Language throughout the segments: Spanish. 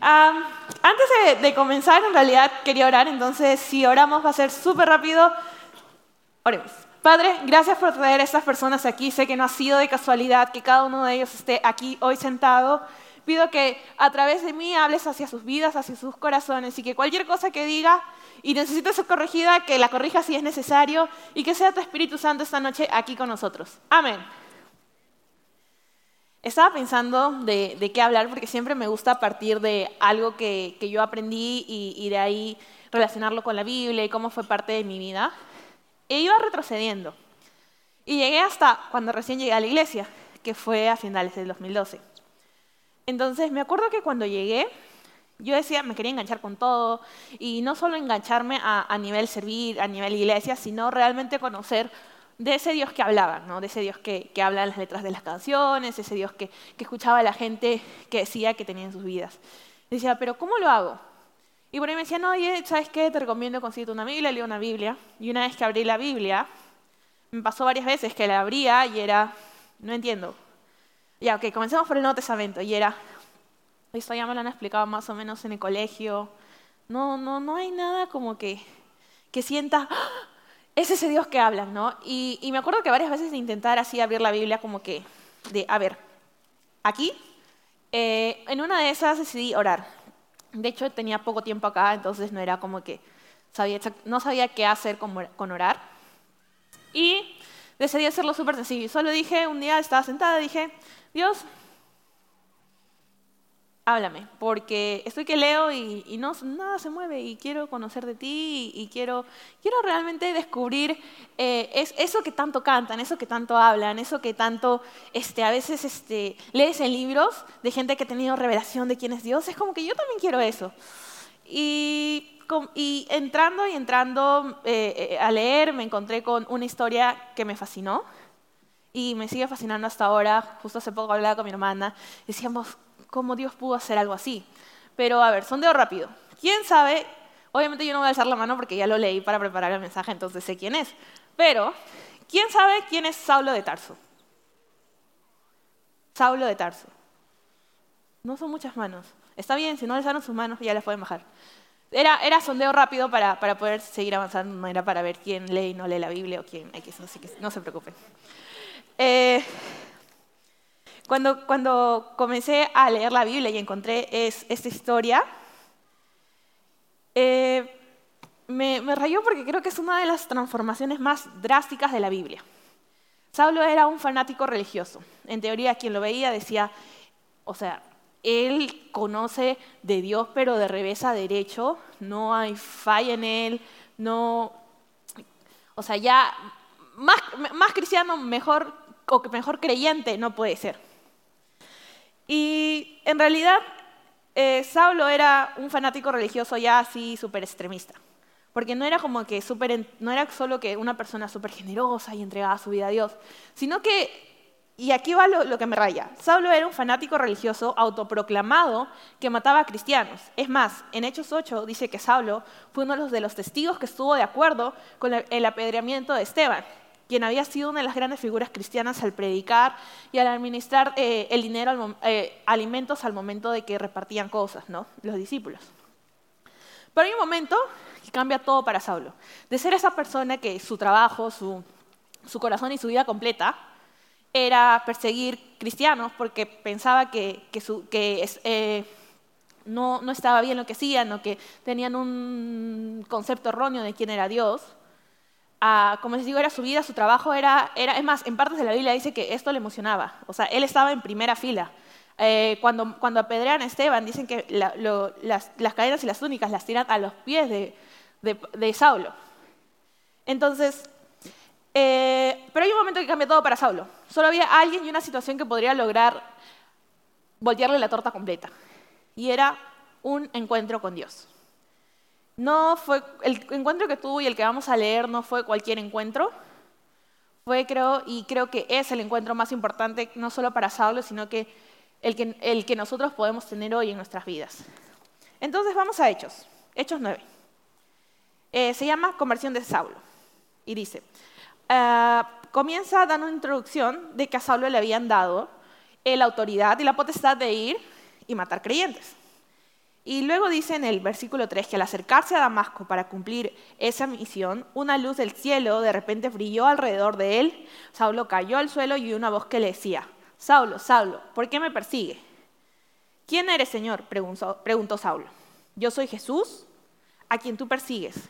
antes de, comenzar, en realidad quería orar, entonces si oramos va a ser súper rápido. Oremos. Padre, gracias por traer a estas personas aquí. Sé que no ha sido de casualidad que cada uno de ellos esté aquí hoy sentado. Pido que a través de mí hables hacia sus vidas, hacia sus corazones y que cualquier cosa que diga y necesite ser corregida, que la corrija si es necesario y que sea tu Espíritu Santo esta noche aquí con nosotros. Amén. Estaba pensando de, qué hablar porque siempre me gusta partir de algo que, yo aprendí y, y, de ahí relacionarlo con la Biblia y cómo fue parte de mi vida. E iba retrocediendo. Y llegué hasta cuando recién llegué a la iglesia, que fue a finales del 2012. Entonces me acuerdo que cuando llegué, yo decía, me quería enganchar con todo, y no solo engancharme a, nivel servir, a nivel iglesia, sino realmente conocer de ese Dios que hablaba, ¿no? de ese Dios que, que habla las letras de las canciones, ese Dios que, que escuchaba a la gente que decía que tenía en sus vidas. decía, pero ¿cómo lo hago? Y por ahí me decía, no, oye, ¿sabes qué? Te recomiendo conseguirte una Biblia, leo una Biblia. Y una vez que abrí la Biblia, me pasó varias veces que la abría y era, no entiendo. Ya, ok, comencemos por el Nuevo Testamento. Y era, esto ya me lo han explicado más o menos en el colegio. No, no, no hay nada como que, que sienta, ¡Ah! Es ese Dios que hablan, ¿no? Y, me acuerdo que varias veces de intentar así abrir la Biblia como que, de, a ver, aquí, eh, en una de esas decidí orar. De hecho, tenía poco tiempo acá, entonces no era como que sabía, no sabía qué hacer con, con orar. Y decidí hacerlo súper sencillo. Solo dije, un día estaba sentada, dije, Dios, háblame, porque estoy que leo y, no, nada se mueve y quiero conocer de ti y, quiero, quiero realmente descubrir eh, es, eso que tanto cantan, eso que tanto hablan, eso que tanto este, a veces este, lees en libros de gente que ha tenido revelación de quién es Dios. Es como que yo también quiero eso. Y, entrando y entrando eh, eh, a leer me encontré con una historia que me fascinó y me sigue fascinando hasta ahora. Justo hace poco hablaba con mi hermana, decíamos, cómo Dios pudo hacer algo así. Pero a ver, sondeo rápido. ¿Quién sabe? Obviamente yo no voy a alzar la mano porque ya lo leí para preparar el mensaje, entonces sé quién es. Pero, ¿quién sabe quién es Saulo de Tarso? Saulo de Tarso. No son muchas manos. Está bien, si no dan sus manos ya las pueden bajar. Era, era sondeo rápido para, para, poder seguir avanzando, no era para ver quién lee y no lee la Biblia o quién así que no se preocupen. Eh, cuando, cuando comencé a leer la Biblia y encontré esta historia, eh, me, me, rayó porque creo que es una de las transformaciones más drásticas de la Biblia. Saulo era un fanático religioso. En teoría, quien lo veía decía, o sea, él conoce de Dios, pero de revés a derecho, no hay falla en él, no, o sea, ya más, más cristiano, mejor o mejor creyente no puede ser. Y en realidad, eh, Saulo era un fanático religioso ya así súper extremista. Porque no era como que super, no era solo que una persona súper generosa y entregaba su vida a Dios, sino que, y aquí va lo, lo, que me raya, Saulo era un fanático religioso autoproclamado que mataba a cristianos. Es más, en Hechos 8 dice que Saulo fue uno de los testigos que estuvo de acuerdo con el apedreamiento de Esteban quien había sido una de las grandes figuras cristianas al predicar y al administrar eh, el dinero, eh, alimentos al momento de que repartían cosas, ¿no? Los discípulos. Pero hay un momento que cambia todo para Saulo. De ser esa persona que su trabajo, su, corazón y su vida completa era perseguir cristianos porque pensaba que, eh, no, no, estaba bien lo que hacían o que tenían un concepto erróneo de quién era Dios, como les digo, era su vida, su trabajo, era, era, es más, en partes de la Biblia dice que esto le emocionaba, o sea, él estaba en primera fila. Eh, cuando, cuando apedrean a Esteban, dicen que las, las, cadenas y las túnicas las tiran a los pies de, de, Saulo. Entonces, eh, pero hay un momento que cambia todo para Saulo. Solo había alguien y una situación que podría lograr voltearle la torta completa. Y era un encuentro con Dios. No fue, el encuentro que tuvo y el que vamos a leer no fue cualquier encuentro. Fue, creo, y creo que es el encuentro más importante, no solo para Saulo, sino que el que, el que nosotros podemos tener hoy en nuestras vidas. Entonces vamos a Hechos, Hechos 9. Eh, se llama Conversión de Saulo. Y dice, ah, comienza dando una introducción de que a Saulo le habían dado la autoridad y la potestad de ir y matar creyentes. Y luego dice en el versículo 3 que al acercarse a Damasco para cumplir esa misión, una luz del cielo de repente brilló alrededor de él. Saulo cayó al suelo y una voz que le decía, Saulo, Saulo, ¿por qué me persigue? ¿Quién eres, Señor? preguntó, preguntó Saulo. Yo soy Jesús, a quien tú persigues.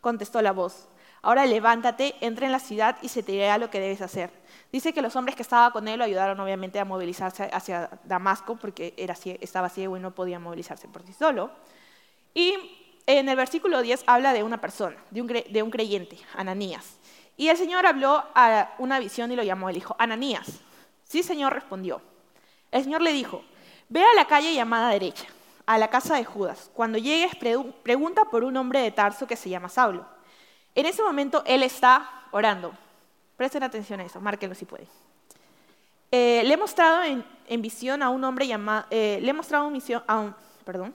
Contestó la voz. Ahora levántate, entra en la ciudad y se te dirá lo que debes hacer. Dice que los hombres que estaban con él lo ayudaron obviamente a movilizarse hacia Damasco porque era, estaba ciego y no podía movilizarse por sí solo. Y en el versículo 10 habla de una persona, de un, creyente, Ananías. Y el Señor habló a una visión y lo llamó. Él dijo, Ananías. Sí, Señor, respondió. El Señor le dijo, ve a la calle llamada derecha, a la casa de Judas. Cuando llegues, pregunta por un hombre de Tarso que se llama Saulo. En ese momento él está orando. Presten atención a eso, márquenlo si pueden. Eh, le he mostrado en, visión a un hombre llamado, eh, le he mostrado en visión a un, perdón,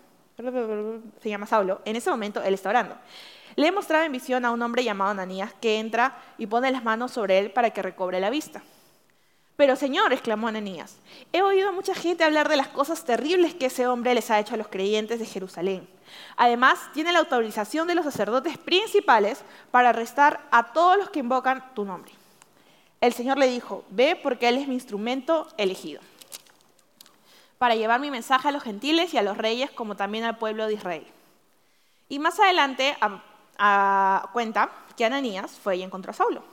se llama Saulo, en ese momento él está orando. Le he mostrado en visión a un hombre llamado Ananías que entra y pone las manos sobre él para que recobre la vista. Pero Señor, exclamó Ananías, he oído a mucha gente hablar de las cosas terribles que ese hombre les ha hecho a los creyentes de Jerusalén. Además, tiene la autorización de los sacerdotes principales para arrestar a todos los que invocan tu nombre. El Señor le dijo, ve porque Él es mi instrumento elegido, para llevar mi mensaje a los gentiles y a los reyes, como también al pueblo de Israel. Y más adelante cuenta que Ananías fue y encontró a Saulo.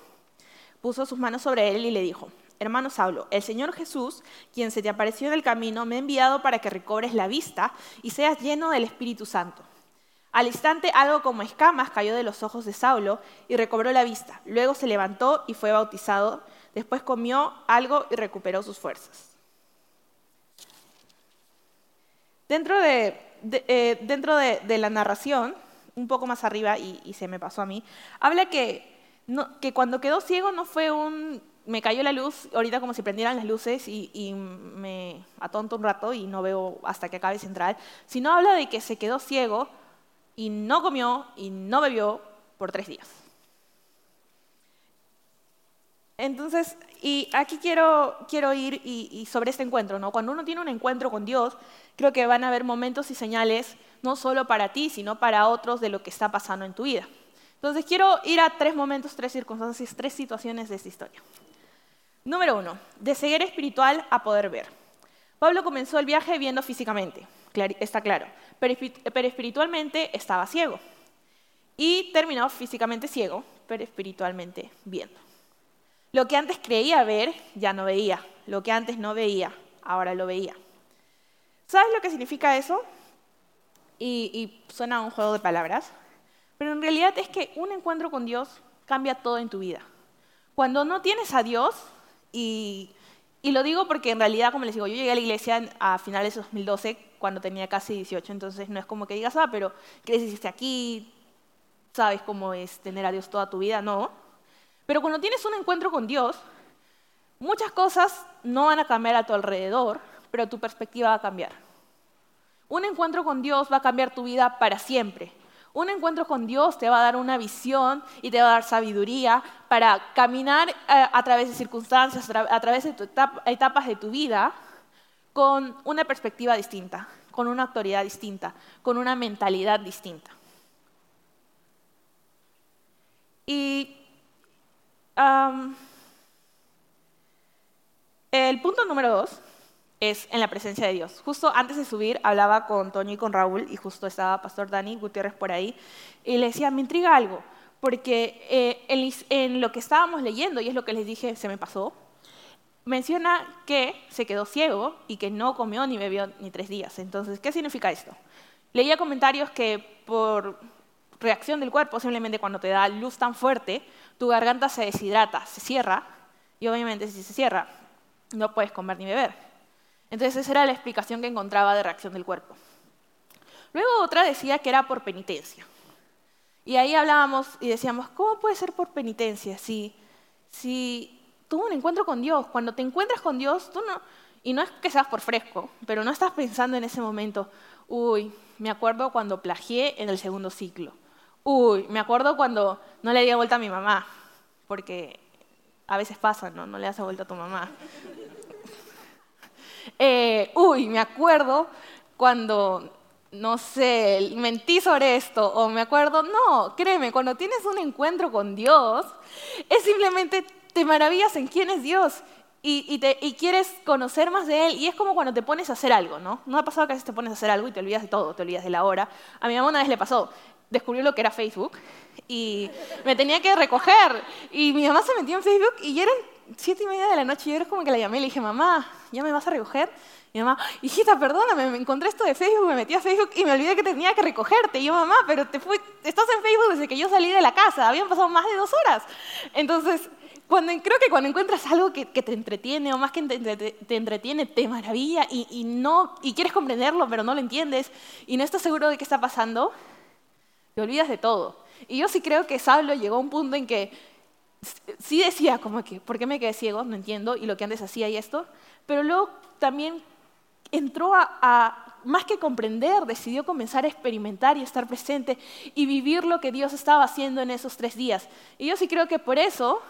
Puso sus manos sobre él y le dijo, hermano Saulo, el Señor Jesús, quien se te apareció en el camino, me ha enviado para que recobres la vista y seas lleno del Espíritu Santo. Al instante algo como escamas cayó de los ojos de Saulo y recobró la vista. Luego se levantó y fue bautizado. Después comió algo y recuperó sus fuerzas. Dentro de, eh, dentro de, la narración, un poco más arriba, y, se me pasó a mí, habla que, que cuando quedó ciego no fue un me cayó la luz, ahorita como si prendieran las luces y, me atonto un rato y no veo hasta que acabe central, sino habla de que se quedó ciego y no comió y no bebió por tres días. Entonces, y aquí quiero, quiero ir y, sobre este encuentro, ¿no? Cuando uno tiene un encuentro con Dios, creo que van a haber momentos y señales, no solo para ti, sino para otros de lo que está pasando en tu vida. Entonces, quiero ir a tres momentos, tres circunstancias, tres situaciones de esta historia. Número uno, de ceguera espiritual a poder ver. Pablo comenzó el viaje viendo físicamente, está claro, pero espiritualmente estaba ciego. Y terminó físicamente ciego, pero espiritualmente viendo. Lo que antes creía ver, ya no veía. Lo que antes no veía, ahora lo veía. ¿Sabes lo que significa eso? Y, y suena a un juego de palabras, pero en realidad es que un encuentro con Dios cambia todo en tu vida. Cuando no tienes a Dios, y, lo digo porque en realidad, como les digo, yo llegué a la iglesia a finales de 2012, cuando tenía casi 18, entonces no es como que digas, ah, pero creciste aquí, sabes cómo es tener a Dios toda tu vida, no. Pero cuando tienes un encuentro con Dios, muchas cosas no van a cambiar a tu alrededor, pero tu perspectiva va a cambiar. Un encuentro con Dios va a cambiar tu vida para siempre. Un encuentro con Dios te va a dar una visión y te va a dar sabiduría para caminar eh, a, través de circunstancias, a través de etapas de tu vida con una perspectiva distinta, con una autoridad distinta, con una mentalidad distinta. Y el punto número dos es en la presencia de Dios. Justo antes de subir hablaba con Toño y con Raúl y justo estaba Pastor Dani Gutiérrez por ahí y le decía, me intriga algo, porque eh, en, lo que estábamos leyendo, y es lo que les dije, se me pasó, menciona que se quedó ciego y que no comió ni bebió ni tres días. Entonces, ¿qué significa esto? Leía comentarios que por reacción del cuerpo, simplemente cuando te da luz tan fuerte, tu garganta se deshidrata, se cierra, y obviamente si se cierra, no puedes comer ni beber. Entonces esa era la explicación que encontraba de reacción del cuerpo. Luego otra decía que era por penitencia. Y ahí hablábamos y decíamos, ¿cómo puede ser por penitencia? Si, si tuvo un encuentro con Dios, cuando te encuentras con Dios, tú no, y no es que seas por fresco, pero no estás pensando en ese momento, uy, me acuerdo cuando plagié en el segundo ciclo. Uy, me acuerdo cuando no le di vuelta a mi mamá, porque a veces pasa, ¿no? No le das vuelta a tu mamá. Eh, uy, me acuerdo cuando no sé, mentí sobre esto o me acuerdo. No, créeme, cuando tienes un encuentro con Dios, es simplemente te maravillas en quién es Dios y, quieres conocer más de Él. Y es como cuando te pones a hacer algo, ¿no? ¿No ha pasado que a veces te pones a hacer algo y te olvidas de todo, te olvidas de la hora? A mi mamá una vez le pasó, descubrió lo que era Facebook y me tenía que recoger. Y mi mamá se metió en Facebook y eran siete y media de la noche y yo era como que la llamé y le dije, mamá, ¿ya me vas a recoger? Mi mamá, hijita, perdóname, me encontré esto de Facebook, me metí a Facebook y me olvidé que tenía que recogerte. Y yo, mamá, pero te fui, estás en Facebook desde que yo salí de la casa, habían pasado más de dos horas. Entonces, cuando, creo que cuando encuentras algo que, te entretiene, o más que te, entretiene, te maravilla y, no, y quieres comprenderlo, pero no lo entiendes, y no estás seguro de qué está pasando, te olvidas de todo. Y yo sí creo que Saulo llegó a un punto en que sí decía como que, ¿por qué me quedé ciego? No entiendo, y lo que antes hacía y esto, pero luego también entró a, más que comprender, decidió comenzar a experimentar y estar presente y vivir lo que Dios estaba haciendo en esos tres días. Y yo sí creo que por eso,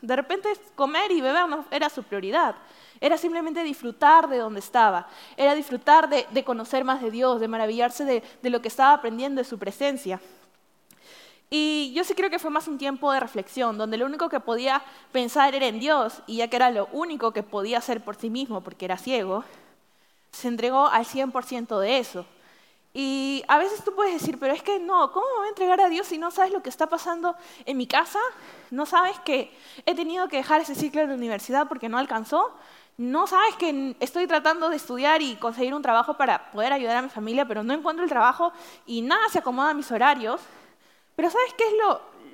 de repente comer y beber no era su prioridad. Era simplemente disfrutar de donde estaba, era disfrutar de, conocer más de Dios, de maravillarse de, de lo que estaba aprendiendo de su presencia. Y yo sí creo que fue más un tiempo de reflexión, donde lo único que podía pensar era en Dios, y ya que era lo único que podía hacer por sí mismo, porque era ciego, se entregó al 100% de eso. Y a veces tú puedes decir, pero es que no, ¿cómo me voy a entregar a Dios si no sabes lo que está pasando en mi casa? ¿No sabes que he tenido que dejar ese ciclo de la universidad porque no alcanzó? ¿No sabes que estoy tratando de estudiar y conseguir un trabajo para poder ayudar a mi familia, pero no encuentro el trabajo y nada se acomoda a mis horarios? Pero ¿sabes qué es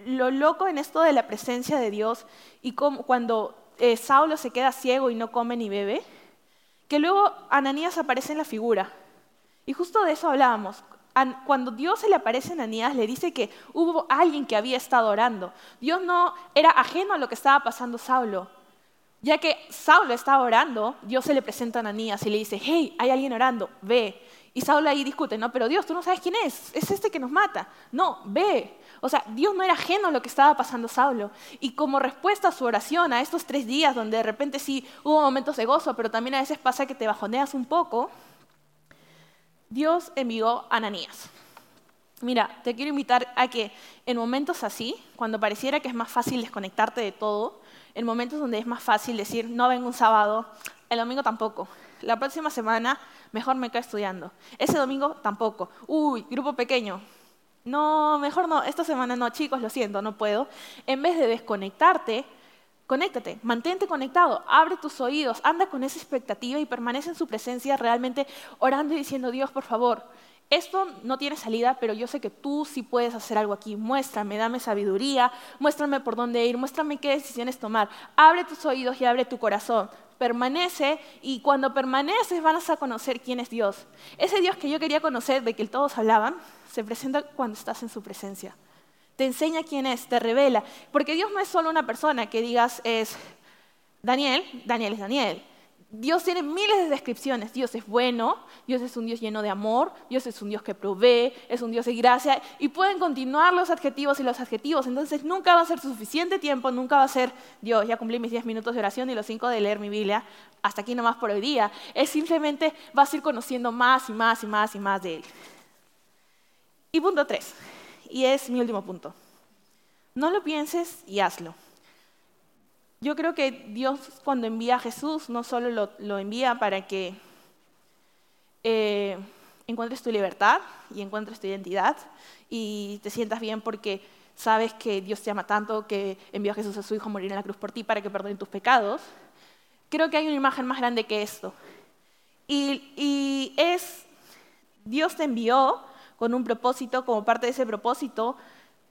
lo, loco en esto de la presencia de Dios y cuando eh, Saulo se queda ciego y no come ni bebe? que luego Ananías aparece en la figura. Y justo de eso hablábamos. Cuando Dios se le aparece a Ananías, le dice que hubo alguien que había estado orando. Dios no era ajeno a lo que estaba pasando Saulo. Ya que Saulo estaba orando, Dios se le presenta a Ananías y le dice, hey, hay alguien orando, ve. Y Saulo ahí discute, no, pero Dios, tú no sabes quién es, es este que nos mata. No, ve. O sea, Dios no era ajeno a lo que estaba pasando Saulo. Y como respuesta a su oración, a estos tres días donde de repente sí hubo momentos de gozo, pero también a veces pasa que te bajoneas un poco, Dios envió a Ananías. Mira, te quiero invitar a que en momentos así, cuando pareciera que es más fácil desconectarte de todo, en momentos donde es más fácil decir, no vengo un sábado, el domingo tampoco, la próxima semana mejor me quedo estudiando, ese domingo tampoco, uy, grupo pequeño, no, mejor no, esta semana no, chicos, lo siento, no puedo. En vez de desconectarte, conéctate, mantente conectado, abre tus oídos, anda con esa expectativa y permanece en su presencia realmente orando y diciendo, Dios, por favor, esto no tiene salida, pero yo sé que tú sí puedes hacer algo aquí. Muéstrame, dame sabiduría, muéstrame por dónde ir, muéstrame qué decisiones tomar. Abre tus oídos y abre tu corazón. Permanece y cuando permaneces vas a conocer quién es Dios. Ese Dios que yo quería conocer, de que todos hablaban, se presenta cuando estás en su presencia. Te enseña quién es, te revela. Porque Dios no es solo una persona que digas es Daniel, Daniel es Daniel. Dios tiene miles de descripciones. Dios es bueno, Dios es un Dios lleno de amor, Dios es un Dios que provee, es un Dios de gracia. Y pueden continuar los adjetivos y los adjetivos. Entonces nunca va a ser suficiente tiempo, nunca va a ser, Dios, ya cumplí mis 10 minutos de oración y los 5 de leer mi Biblia, hasta aquí nomás por hoy día. Es simplemente vas a ir conociendo más y más y más y más de Él. Y punto tres, y es mi último punto. No lo pienses y hazlo. Yo creo que Dios cuando envía a Jesús no solo lo, envía para que eh, encuentres tu libertad y encuentres tu identidad y te sientas bien porque sabes que Dios te ama tanto que envió a Jesús a su Hijo a morir en la cruz por ti para que perdone tus pecados. Creo que hay una imagen más grande que esto. Y, y es, Dios te envió con un propósito, como parte de ese propósito,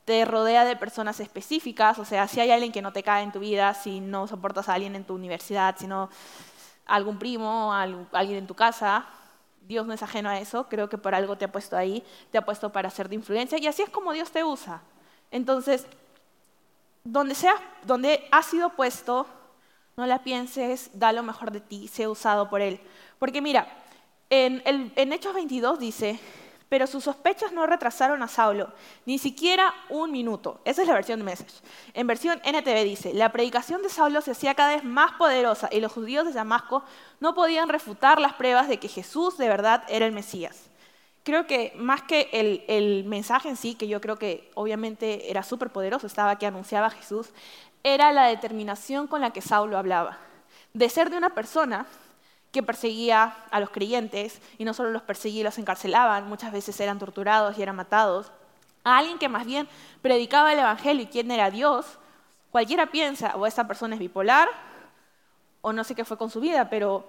te rodea de personas específicas, o sea, si hay alguien que no te cae en tu vida, si no soportas a alguien en tu universidad, si no algún primo, alguien en tu casa, Dios no es ajeno a eso, creo que por algo te ha puesto ahí, te ha puesto para ser de influencia y así es como Dios te usa. Entonces, donde, sea, donde has sido puesto, no la pienses, da lo mejor de ti, sé usado por Él. Porque mira, en, en Hechos 22 dice, pero sus sospechas no retrasaron a Saulo, ni siquiera un minuto. Esa es la versión de Message. En versión NTV dice, la predicación de Saulo se hacía cada vez más poderosa y los judíos de Damasco no podían refutar las pruebas de que Jesús de verdad era el Mesías. creo que más que el, el, mensaje en sí, que yo creo que obviamente era súper poderoso, estaba que anunciaba a Jesús, era la determinación con la que Saulo hablaba. De ser de una persona que perseguía a los creyentes, y no solo los perseguía, los encarcelaban, muchas veces eran torturados y eran matados, a alguien que más bien predicaba el Evangelio y quién era Dios, cualquiera piensa, o esta persona es bipolar, o no sé qué fue con su vida, pero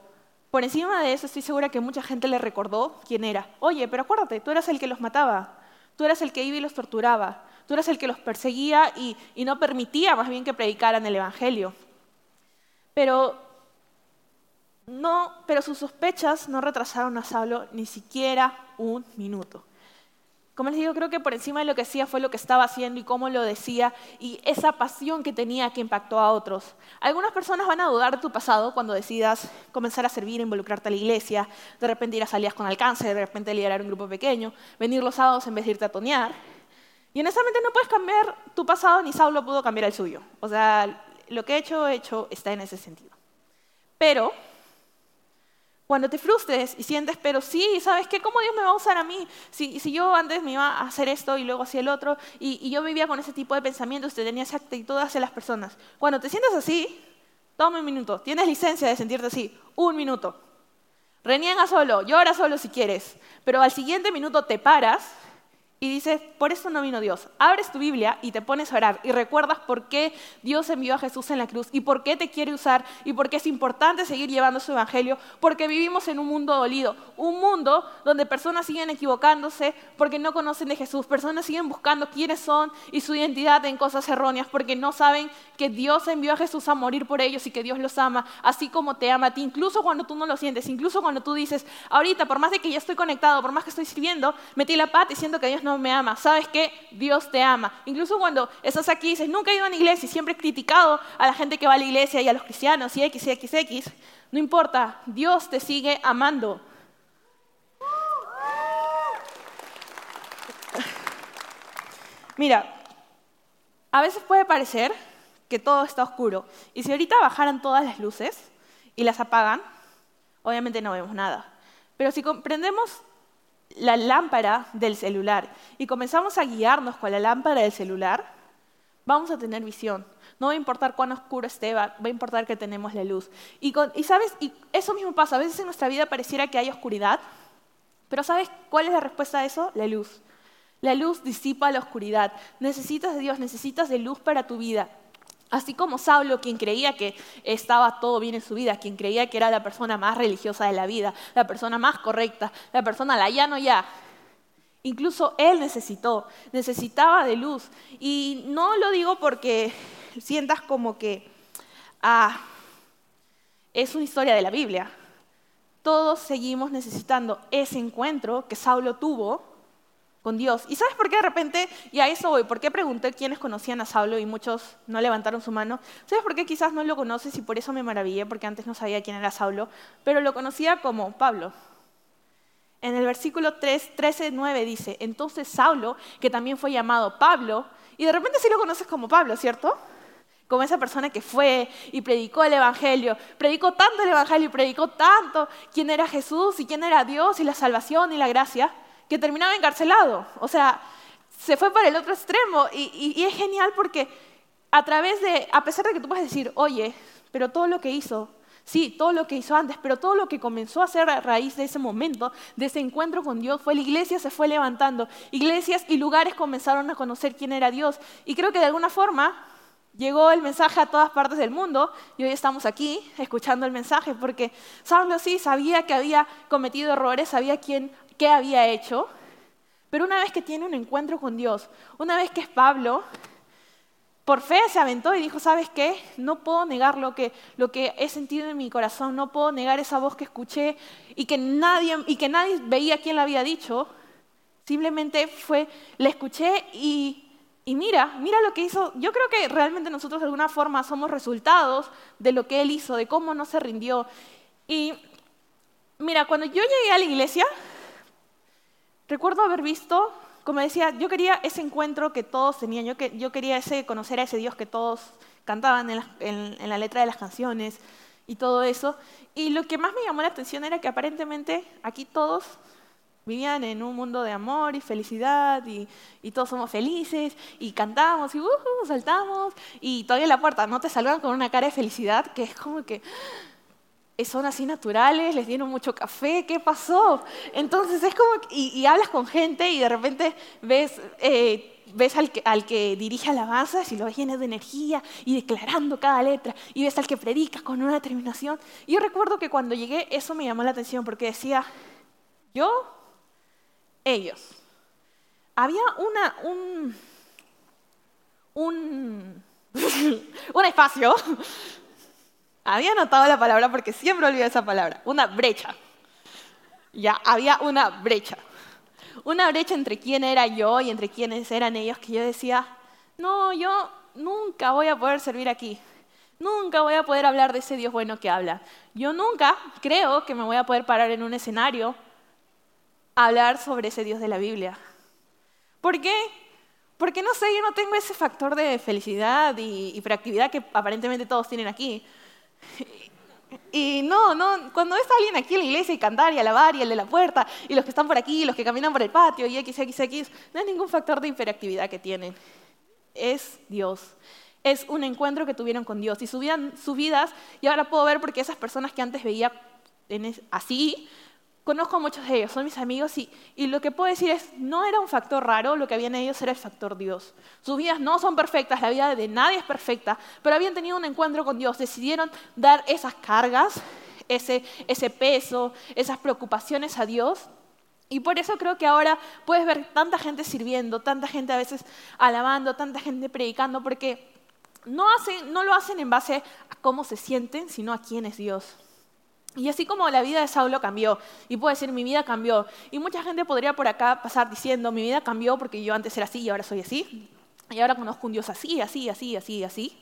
por encima de eso estoy segura que mucha gente le recordó quién era. Oye, pero acuérdate, tú eras el que los mataba, tú eras el que iba y los torturaba, tú eras el que los perseguía y, y no permitía más bien que predicaran el Evangelio. Pero no, pero sus sospechas no retrasaron a Saulo ni siquiera un minuto. Como les digo, creo que por encima de lo que hacía fue lo que estaba haciendo y cómo lo decía y esa pasión que tenía que impactó a otros. Algunas personas van a dudar de tu pasado cuando decidas comenzar a servir, involucrarte a la iglesia, de repente ir a salidas con alcance, de repente liderar un grupo pequeño, venir los sábados en vez de irte a tonear. Y honestamente no puedes cambiar tu pasado ni Saulo pudo cambiar el suyo. O sea, lo que he hecho, he hecho está en ese sentido. Pero cuando te frustres y sientes, pero sí, ¿sabes qué? ¿Cómo Dios me va a usar a mí? Si, yo antes me iba a hacer esto y luego hacía el otro, y, yo vivía con ese tipo de pensamientos, te tenía esa actitud hacia las personas. Cuando te sientes así, toma un minuto. Tienes licencia de sentirte así. Un minuto. Reniega solo, llora solo si quieres, pero al siguiente minuto te paras y dices, por eso no vino Dios. Abres tu Biblia y te pones a orar y recuerdas por qué Dios envió a Jesús en la cruz y por qué te quiere usar y por qué es importante seguir llevando su evangelio, porque vivimos en un mundo dolido, un mundo donde personas siguen equivocándose porque no conocen de Jesús, personas siguen buscando quiénes son y su identidad en cosas erróneas porque no saben que Dios envió a Jesús a morir por ellos y que Dios los ama, así como te ama a ti, incluso cuando tú no lo sientes, incluso cuando tú dices, ahorita, por más de que ya estoy conectado, por más que estoy escribiendo, metí la pata diciendo que Dios no me ama. ¿Sabes qué? Dios te ama. Incluso cuando estás aquí y dices, nunca he ido a una iglesia y siempre he criticado a la gente que va a la iglesia y a los cristianos y X, X, X, no importa, Dios te sigue amando. Mira, a veces puede parecer que todo está oscuro. Y si ahorita bajaran todas las luces y las apagan, obviamente no vemos nada. Pero si comprendemos la lámpara del celular y comenzamos a guiarnos con la lámpara del celular, vamos a tener visión. No va a importar cuán oscuro esté, va, a importar que tenemos la luz. Y, sabes, y eso mismo pasa, a veces en nuestra vida pareciera que hay oscuridad, pero ¿sabes cuál es la respuesta a eso? La luz. La luz disipa la oscuridad. Necesitas de Dios, necesitas de luz para tu vida. Así como Saulo, quien creía que estaba todo bien en su vida, quien creía que era la persona más religiosa de la vida, la persona más correcta, la persona la ya no ya. Incluso él necesitó, necesitaba de luz. Y no lo digo porque sientas como que ah, es una historia de la Biblia. Todos seguimos necesitando ese encuentro que Saulo tuvo con Dios. ¿Y sabes por qué de repente, y a eso voy, por qué pregunté quiénes conocían a Saulo y muchos no levantaron su mano? ¿Sabes por qué quizás no lo conoces y por eso me maravillé, porque antes no sabía quién era Saulo, pero lo conocía como Pablo? En el versículo 3, 13, 9 dice, entonces Saulo, que también fue llamado Pablo, y de repente sí lo conoces como Pablo, ¿cierto? Como esa persona que fue y predicó el Evangelio, predicó tanto el Evangelio y predicó tanto quién era Jesús y quién era Dios y la salvación y la gracia que terminaba encarcelado. O sea, se fue para el otro extremo y, es genial porque a través de, a pesar de que tú puedes decir, oye, pero todo lo que hizo, sí, todo lo que hizo antes, pero todo lo que comenzó a hacer a raíz de ese momento, de ese encuentro con Dios, fue la iglesia se fue levantando. Iglesias y lugares comenzaron a conocer quién era Dios. Y creo que de alguna forma llegó el mensaje a todas partes del mundo y hoy estamos aquí escuchando el mensaje porque Saulo sí sabía que había cometido errores, sabía quién qué había hecho, pero una vez que tiene un encuentro con Dios, una vez que es Pablo, por fe se aventó y dijo, ¿sabes qué? No puedo negar lo que, lo que he sentido en mi corazón, no puedo negar esa voz que escuché y que nadie, y que nadie veía quién la había dicho. Simplemente fue, la escuché y, y mira, mira lo que hizo. Yo creo que realmente nosotros de alguna forma somos resultados de lo que él hizo, de cómo no se rindió. Y mira, cuando yo llegué a la iglesia, Recuerdo haber visto, como decía, yo quería ese encuentro que todos tenían, yo, que, yo quería ese, conocer a ese Dios que todos cantaban en la, letra de las canciones y todo eso. Y lo que más me llamó la atención era que aparentemente aquí todos Vivían en un mundo de amor y felicidad y, todos somos felices y cantamos y uh, saltamos y todavía en la puerta no te saludan con una cara de felicidad que es como que son así naturales, les dieron mucho café, ¿qué pasó? Entonces es como, y, hablas con gente y de repente ves, eh, ves al, que, al que dirige alabanzas y lo ves lleno de energía y declarando cada letra, y ves al que predica con una determinación. Y yo recuerdo que cuando llegué eso me llamó la atención porque decía, yo, ellos. Había una, un, un, un espacio había anotado la palabra porque siempre olvido esa palabra. Una brecha. Ya, había una brecha. Una brecha entre quién era yo y entre quiénes eran ellos que yo decía, no, yo nunca voy a poder servir aquí. Nunca voy a poder hablar de ese Dios bueno que habla. Yo nunca creo que me voy a poder parar en un escenario a hablar sobre ese Dios de la Biblia. ¿Por qué? Porque no sé, yo no tengo ese factor de felicidad y hiperactividad que aparentemente todos tienen aquí. Y no, no, cuando ves a alguien aquí en la iglesia y cantar y alabar y el de la puerta y los que están por aquí, y los que caminan por el patio y x, x, x, no hay ningún factor de hiperactividad que tienen. Es Dios. Es un encuentro que tuvieron con Dios y subían sus vidas y ahora puedo ver porque esas personas que antes veía así, Conozco muchos de ellos, son mis amigos y, lo que puedo decir es, no era un factor raro, lo que habían ellos era el factor Dios. Sus vidas no son perfectas, la vida de nadie es perfecta, pero habían tenido un encuentro con Dios, decidieron dar esas cargas, ese, peso, esas preocupaciones a Dios. Y por eso creo que ahora puedes ver tanta gente sirviendo, tanta gente a veces alabando, tanta gente predicando, porque no lo hacen en base a cómo se sienten, sino a quién es Dios. Y así como la vida de Saulo cambió, y puedo decir, mi vida cambió, y mucha gente podría por acá pasar diciendo, mi vida cambió porque yo antes era así y ahora soy así, y ahora conozco un Dios así, así, así, así, así.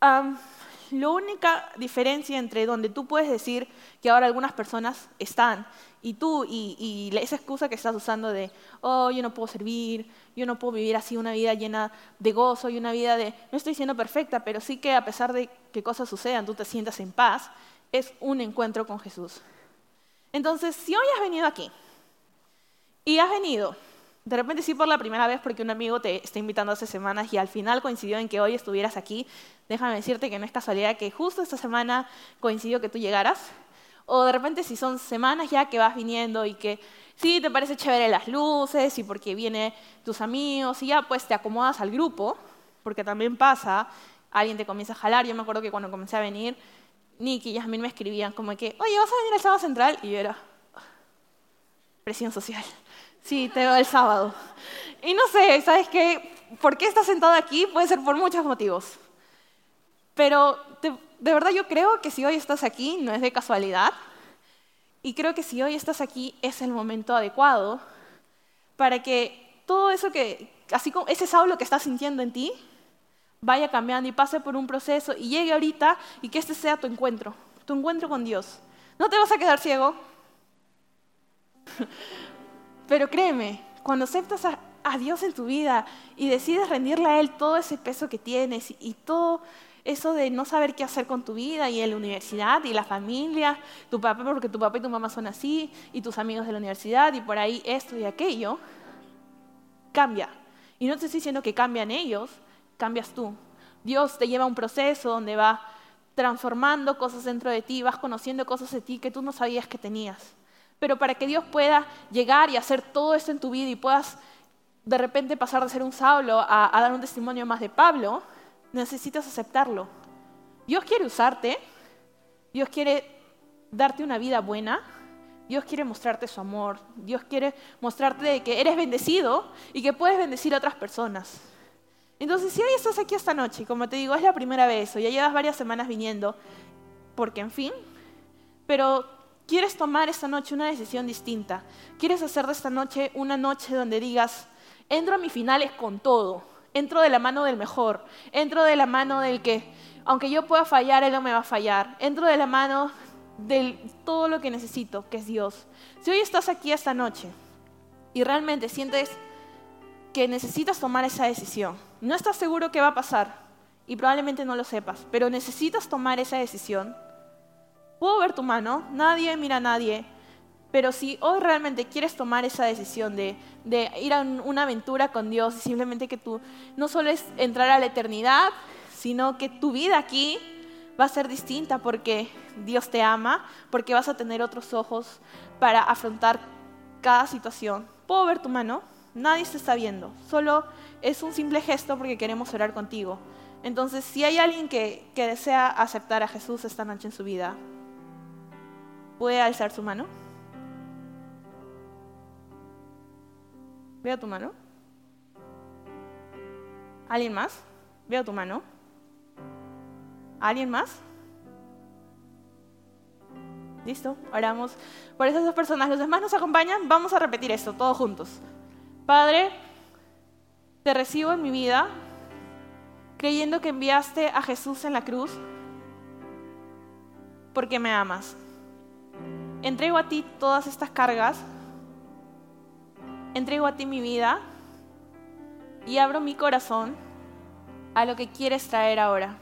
la única diferencia entre donde tú puedes decir que ahora algunas personas están y tú y, esa excusa que estás usando de, oh, yo no puedo servir, yo no puedo vivir así una vida llena de gozo y una vida de, no estoy siendo perfecta, pero sí que a pesar de que cosas sucedan, tú te sientas en paz, es un encuentro con Jesús. Entonces, si hoy has venido aquí y has venido, de repente sí por la primera vez porque un amigo te está invitando hace semanas y al final coincidió en que hoy estuvieras aquí, déjame decirte que no es casualidad que justo esta semana coincidió que tú llegaras. O de repente si son semanas ya que vas viniendo y que sí, te parece chévere las luces y porque vienen tus amigos y ya pues te acomodas al grupo, porque también pasa, alguien te comienza a jalar. Yo me acuerdo que cuando comencé a venir, Nick y Yasmin me escribían como que, oye, ¿vas a venir el sábado central? Y yo era, presión social. Sí, te veo el sábado. Y no sé, ¿sabes qué? ¿Por qué estás sentado aquí? Puede ser por muchos motivos. Pero de verdad yo creo que si hoy estás aquí no es de casualidad. Y creo que si hoy estás aquí es el momento adecuado para que todo eso que, así como ese Saulo que estás sintiendo en ti, vaya cambiando y pase por un proceso y llegue ahorita y que este sea tu encuentro, tu encuentro con Dios. No te vas a quedar ciego. Pero créeme, cuando aceptas a, Dios en tu vida y decides rendirle a Él todo ese peso que tienes y todo eso de no saber qué hacer con tu vida y en la universidad y la familia, tu papá, porque tu papá y tu mamá son así, y tus amigos de la universidad y por ahí esto y aquello, cambia. Y no te estoy diciendo que cambian ellos, cambias tú. Dios te lleva a un proceso donde va transformando cosas dentro de ti, vas conociendo cosas de ti que tú no sabías que tenías. Pero para que Dios pueda llegar y hacer todo esto en tu vida y puedas de repente pasar de ser un Saulo a, a dar un testimonio más de Pablo, necesitas aceptarlo. Dios quiere usarte, Dios quiere darte una vida buena, Dios quiere mostrarte su amor, Dios quiere mostrarte que eres bendecido y que puedes bendecir a otras personas. Entonces, si hoy estás aquí esta noche, como te digo, es la primera vez o ya llevas varias semanas viniendo, porque en fin, pero quieres tomar esta noche una decisión distinta, quieres hacer de esta noche una noche donde digas, entro a mis finales con todo, entro de la mano del mejor, entro de la mano del que, aunque yo pueda fallar, Él no me va a fallar, entro de la mano de todo lo que necesito, que es Dios. Si hoy estás aquí esta noche y realmente sientes que necesitas tomar esa decisión, no estás seguro qué va a pasar y probablemente no lo sepas, pero necesitas tomar esa decisión, puedo ver tu mano, nadie mira a nadie, Pero si hoy realmente quieres tomar esa decisión de, ir a una aventura con Dios y simplemente que tú no solo es entrar a la eternidad, sino que tu vida aquí va a ser distinta porque Dios te ama, porque vas a tener otros ojos para afrontar cada situación. ¿Puedo ver tu mano? Nadie se está viendo, solo es un simple gesto porque queremos orar contigo. Entonces, si hay alguien que desea aceptar a Jesús esta noche en su vida, ¿puede alzar su mano? Veo tu mano. ¿Alguien más? Veo tu mano. ¿Alguien más? Listo, oramos por esas dos personas. Los demás nos acompañan. Vamos a repetir esto todos juntos. Padre, te recibo en mi vida creyendo que enviaste a Jesús en la cruz porque me amas. Entrego a ti todas estas cargas entrego a ti mi vida y abro mi corazón a lo que quieres traer ahora.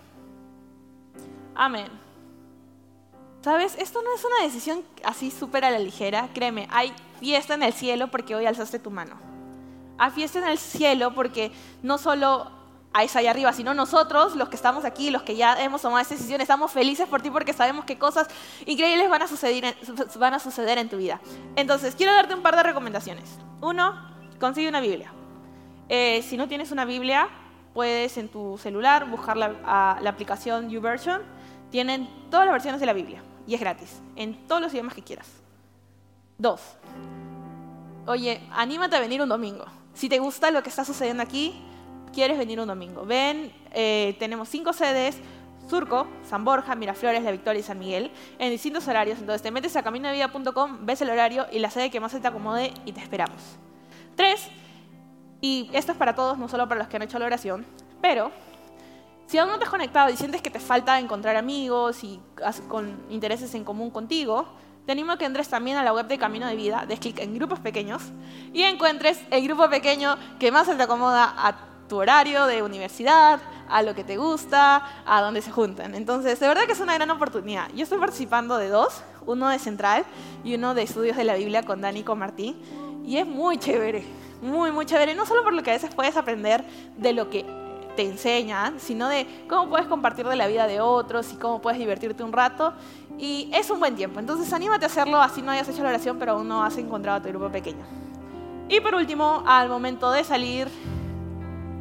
Amén. ¿Sabes? Esto no es una decisión así súper a la ligera. Créeme, hay fiesta en el cielo porque hoy alzaste tu mano. Hay fiesta en el cielo porque no solo a esa allá arriba, sino nosotros, los que estamos aquí, los que ya hemos tomado esa decisión, estamos felices por ti porque sabemos que cosas increíbles van a suceder en, van a suceder en tu vida. Entonces, quiero darte un par de recomendaciones. Uno, consigue una Biblia. Eh, si no tienes una Biblia, puedes en tu celular buscar la, la aplicación YouVersion. Tienen todas las versiones de la Biblia y es gratis, en todos los idiomas que quieras. Dos, oye, anímate a venir un domingo. Si te gusta lo que está sucediendo aquí, quieres venir un domingo. Ven, eh, tenemos cinco sedes, Surco, San Borja, Miraflores, La Victoria y San Miguel, en distintos horarios. Entonces te metes a caminodevida.com, ves el horario y la sede que más se te acomode y te esperamos. Tres, y esto es para todos, no solo para los que han hecho la oración, pero si aún no te has conectado y sientes que te falta encontrar amigos y con intereses en común contigo, te animo a que entres también a la web de Camino de Vida, des clic en grupos pequeños y encuentres el grupo pequeño que más se te acomoda a tu horario de universidad, a lo que te gusta, a dónde se juntan. Entonces, de verdad que es una gran oportunidad. Yo estoy participando de dos, uno de Central y uno de Estudios de la Biblia con Dani y con Martín, y es muy chévere, muy, muy chévere, no solo por lo que a veces puedes aprender de lo que te enseñan, sino de cómo puedes compartir de la vida de otros y cómo puedes divertirte un rato. Y es un buen tiempo. Entonces anímate a hacerlo, así no hayas hecho la oración, pero aún no has encontrado a tu grupo pequeño. Y por último, al momento de salir,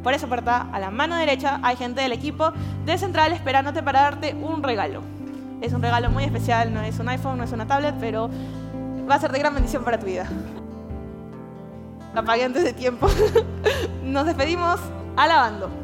por esa puerta, a la mano derecha, hay gente del equipo de Central esperándote para darte un regalo. Es un regalo muy especial, no es un iPhone, no es una tablet, pero va a ser de gran bendición para tu vida. La antes de tiempo. Nos despedimos alabando.